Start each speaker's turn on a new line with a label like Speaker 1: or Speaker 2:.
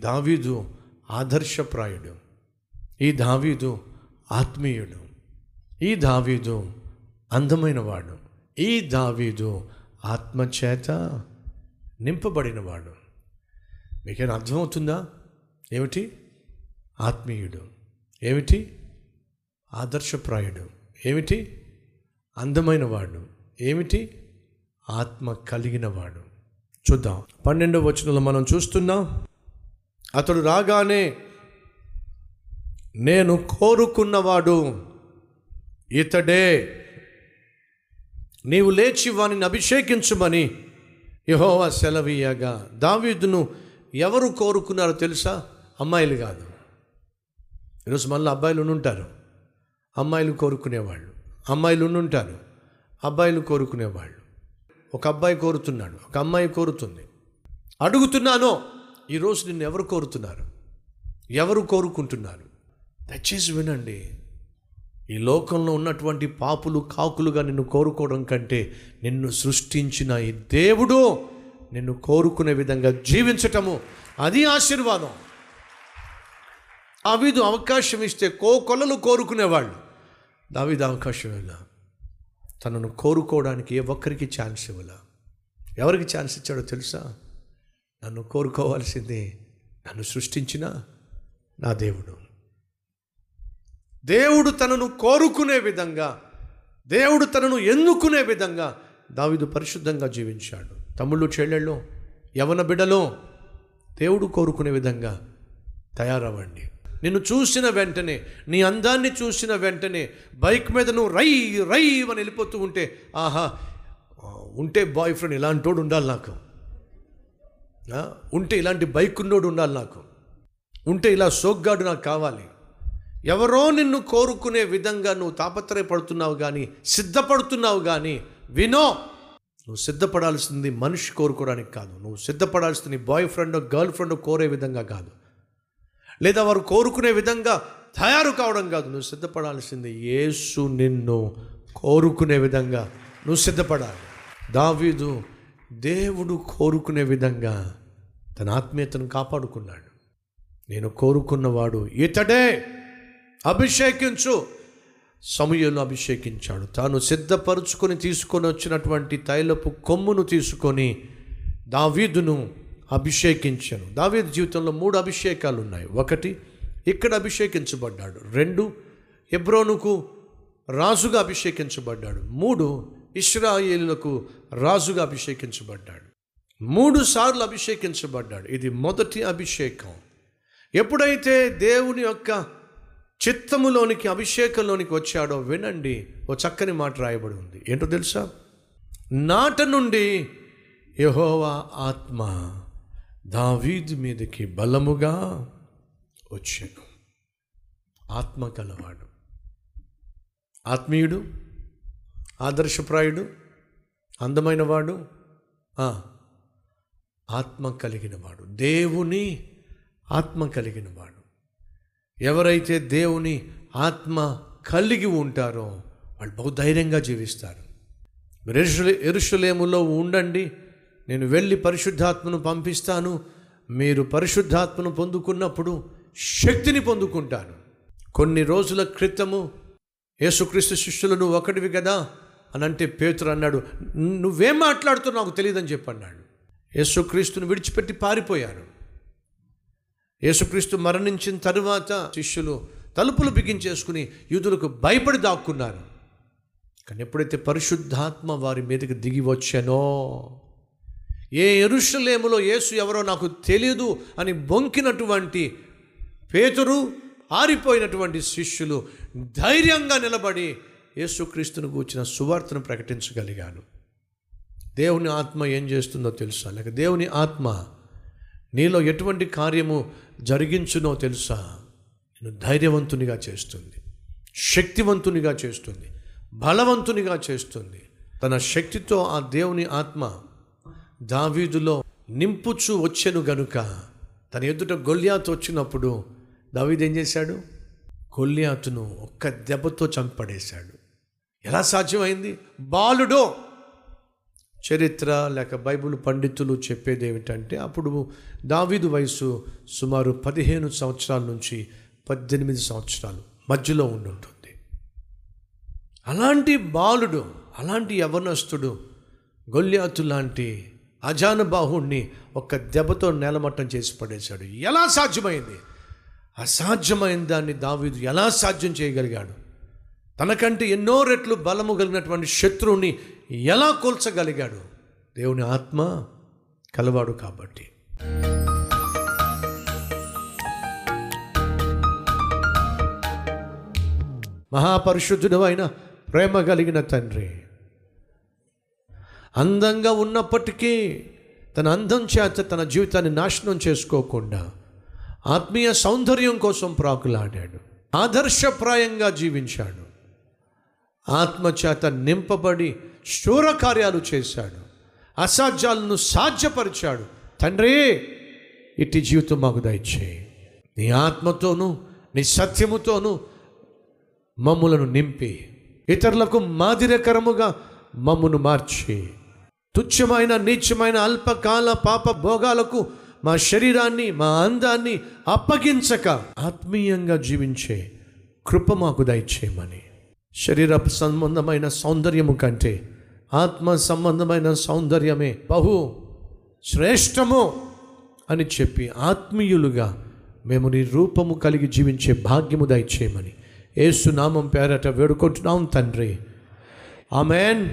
Speaker 1: దావీదు ఆదర్శప్రాయుడు. ఈ దావీదు ఆత్మీయుడు. ఈ దావీదు అందమైనవాడు. ఈ దావీదు ఆత్మచేత నింపబడినవాడు. మీకేమైనా అర్థమవుతుందా? ఏమిటి? ఆత్మీయుడు. ఏమిటి? ఆదర్శప్రాయుడు. ఏమిటి? అందమైన వాడు ఏమిటి? ఆత్మ కలిగిన వాడు చూద్దాం. పన్నెండవ వచనంలో మనం చూస్తున్నాం అతడు రాగానే నేను కోరుకున్నవాడు ఇతడే. నీవు లేచి వానిని అభిషేకించుమని యహోవా సెలవీయగా. దావీదును ఎవరు కోరుకున్నారో తెలుసా? అమ్మాయిలు కాదు. ఈరోజు మళ్ళీ అబ్బాయిలు ఉంటారు అమ్మాయిలు కోరుకునేవాళ్ళు. అమ్మాయిలు ఉంటారు అబ్బాయిలు కోరుకునేవాళ్ళు. ఒక అబ్బాయి కోరుతున్నాడు. ఒక అమ్మాయి కోరుతుంది. అడుగుతున్నాను. ఈరోజు నిన్ను ఎవరు కోరుతున్నారు? ఎవరు కోరుకుంటున్నారు? దయచేసి వినండి. ఈ లోకంలో ఉన్నటువంటి పాపులు కాకులుగా నిన్ను కోరుకోవడం కంటే నిన్ను సృష్టించిన ఈ దేవుడు నిన్ను కోరుకునే విధంగా జీవించటము అది ఆశీర్వాదం. దావీదు అవకాశం ఇస్తే కోకొలలు కోరుకునేవాళ్ళు. దావీదు అవకాశం ఇలా తనను కోరుకోవడానికి ఏ ఒక్కరికి ఛాన్స్ ఇవ్వాల? ఎవరికి ఛాన్స్ ఇచ్చాడో తెలుసా? నన్ను కోరుకోవాల్సింది నన్ను సృష్టించిన నా దేవుడు. దేవుడు తనను కోరుకునే విధంగా దేవుడు తనను ఎన్నుకునే విధంగా దావిదు పరిశుద్ధంగా జీవించాడు. తమ్ముళ్ళు చెల్లెళ్ళు యవన బిడలో దేవుడు కోరుకునే విధంగా తయారవ్వండి. నిన్ను చూసిన వెంటనే నీ అందాన్ని చూసిన వెంటనే బైక్ మీద నువ్వు రై రై అని వెళ్ళిపోతూ ఉంటే ఆహా ఉంటే బాయ్ ఫ్రెండ్ ఇలాంటోడు ఉండాలి నాకు. ఉంటే ఇలాంటి బైక్ ఉన్నోడు ఉండాలి నాకు. ఉంటే ఇలా సోగ్గాడు నాకు కావాలి. ఎవరో నిన్ను కోరుకునే విధంగా నువ్వు తాపత్రయపడుతున్నావు కానీ సిద్ధపడుతున్నావు కానీ వినో! నువ్వు సిద్ధపడాల్సింది మనిషి కోరుకోవడానికి కాదు. నువ్వు సిద్ధపడాల్సింది బాయ్ ఫ్రెండ్ గర్ల్ ఫ్రెండ్ కోరే విధంగా కాదు. లేదా వారు కోరుకునే విధంగా తయారు కావడం కాదు. నువ్వు సిద్ధపడాల్సింది యేసు నిన్ను కోరుకునే విధంగా నువ్వు సిద్ధపడాలి. దావీదు దేవుడు కోరుకునే విధంగా తన ఆత్మీయతను కాపాడుకున్నాడు. నేను కోరుకున్నవాడు ఇతడే. అభిషేకించు. సమయంలో అభిషేకించాడు. తాను సిద్ధపరుచుకొని తీసుకొని వచ్చినటువంటి తైలపు కొమ్మును తీసుకొని దావీదును అభిషేకించాను. దావీదు జీవితంలో మూడు అభిషేకాలు ఉన్నాయి ఒకటి ఇక్కడ అభిషేకించబడ్డాడు. రెండు ఎబ్రోనుకు రాజుగా అభిషేకించబడ్డాడు. మూడు ఇస్రాయేలులకు రాజుగా అభిషేకించబడ్డాడు. మూడు సార్లు అభిషేకించబడ్డాడు. ఇది మొదటి అభిషేకం. ఎప్పుడైతే దేవుని యొక్క చిత్తములోనికి అభిషేకంలోనికి వచ్చాడో వినండి ఓ చక్కని మాట రాయబడి ఉంది. ఏంటో తెలుసా? నాట నుండి యహోవా ఆత్మ దావీద్ మీదకి బలముగా వచ్చాను ఆత్మ కలవాడు. ఆత్మీయుడు ఆదర్శప్రాయుడు అందమైనవాడు ఆత్మ కలిగినవాడు. దేవుని ఆత్మ కలిగినవాడు. ఎవరైతే దేవుని ఆత్మ కలిగి ఉంటారో వాళ్ళు బహుధైర్యంగా జీవిస్తారు. ఎరుషులే ఎరుషులేములో ఉండండి. నేను వెళ్ళి పరిశుద్ధాత్మను పంపిస్తాను. మీరు పరిశుద్ధాత్మను పొందుకున్నప్పుడు శక్తిని పొందుకుంటాను. కొన్ని రోజుల క్రితము యేసుక్రీస్తు శిష్యులు నువ్వు ఒకటివి కదా? అని అంటే పేతురు అన్నాడు నువ్వేం మాట్లాడుతున్నావు? నాకు తెలియదని చెప్పన్నాడు. యేసుక్రీస్తును విడిచిపెట్టి పారిపోయారు. యేసుక్రీస్తు మరణించిన తరువాత శిష్యులు తలుపులు బిగించేసుకుని యూదులకు భయపడి దాక్కున్నారు. కానీ ఎప్పుడైతే పరిశుద్ధాత్మ వారి మీదకి దిగి వచ్చానో ఏ ఎరుషలేములో యేసు ఎవరో నాకు తెలియదు అని బొంకినటువంటి పేతురు ఆరిపోయినటువంటి శిష్యులు ధైర్యంగా నిలబడి యేసుక్రీస్తును కూర్చిన సువార్తను ప్రకటించగలిగాను దేవుని ఆత్మ ఏం చేస్తుందో తెలుసా? లేక దేవుని ఆత్మ నీలో ఎటువంటి కార్యము జరిగించునో తెలుసా? నేను ధైర్యవంతునిగా చేస్తుంది. శక్తివంతునిగా చేస్తుంది. బలవంతునిగా చేస్తుంది. తన శక్తితో ఆ దేవుని ఆత్మ దావీదులో నింపుచు వచ్చెను గనుక తన ఎదుట గొల్యాత్ వచ్చినప్పుడు దావీదు ఏం చేశాడు? గొల్యాతును ఒక్క దెబ్బతో చంపడేశాడు ఎలా సాధ్యమైంది? బాలుడో చరిత్ర లేక బైబిల్ పండితులు చెప్పేది ఏమిటంటే అప్పుడు దావీదు వయసు సుమారు పదిహేను సంవత్సరాల నుంచి పద్దెనిమిది సంవత్సరాలు మధ్యలో ఉండుంటుంది అలాంటి బాలుడు అలాంటి యవనస్తుడు గొల్యాతు లాంటి అజానుబాహుణ్ణి ఒక్క దెబ్బతో నేలమట్టం చేసి పడేశాడు. ఎలా సాధ్యమైంది? అసాధ్యమైన దాన్ని దావీదు ఎలా సాధ్యం చేయగలిగాడు? తనకంటే ఎన్నో రెట్లు బలము కలిగినటువంటి శత్రువుని ఎలా కూల్చగలిగాడు? దేవుని ఆత్మ కలవాడు కాబట్టి. మహాపరిశుద్ధుడు అయిన ప్రేమ కలిగిన తండ్రి అందంగా ఉన్నప్పటికీ తన అందం చేత తన జీవితాన్ని నాశనం చేసుకోకుండా ఆత్మీయ సౌందర్యం కోసం ప్రాకులాడాడు. ఆదర్శప్రాయంగా జీవించాడు. ఆత్మచేత నింపబడి శూర కార్యాలు చేశాడు. అసాధ్యాలను సాధ్యపరిచాడు. తండ్రి ఇట్టి జీవితం మాకు దయచేయి. నీ ఆత్మతోనూ నీ సత్యముతోనూ మమ్ములను నింపి ఇతరులకు మాదిరకరముగా మమ్మును మార్చి తుచ్చమైన నీచమైన అల్పకాల పాప భోగాలకు మా శరీరాన్ని మా అందాన్ని అప్పగించక ఆత్మీయంగా జీవించే కృప మాకు దయచేయమని. శరీర సంబంధమైన సౌందర్యము కంటే ఆత్మ సంబంధమైన సౌందర్యమే బహు శ్రేష్టము అని చెప్పి ఆత్మీయులుగా మేము నీ రూపము కలిగి జీవించే భాగ్యము దయచేయమని. ఏసునామం పేరట వేడుకుంటున్నాం తండ్రి. ఆమెన్.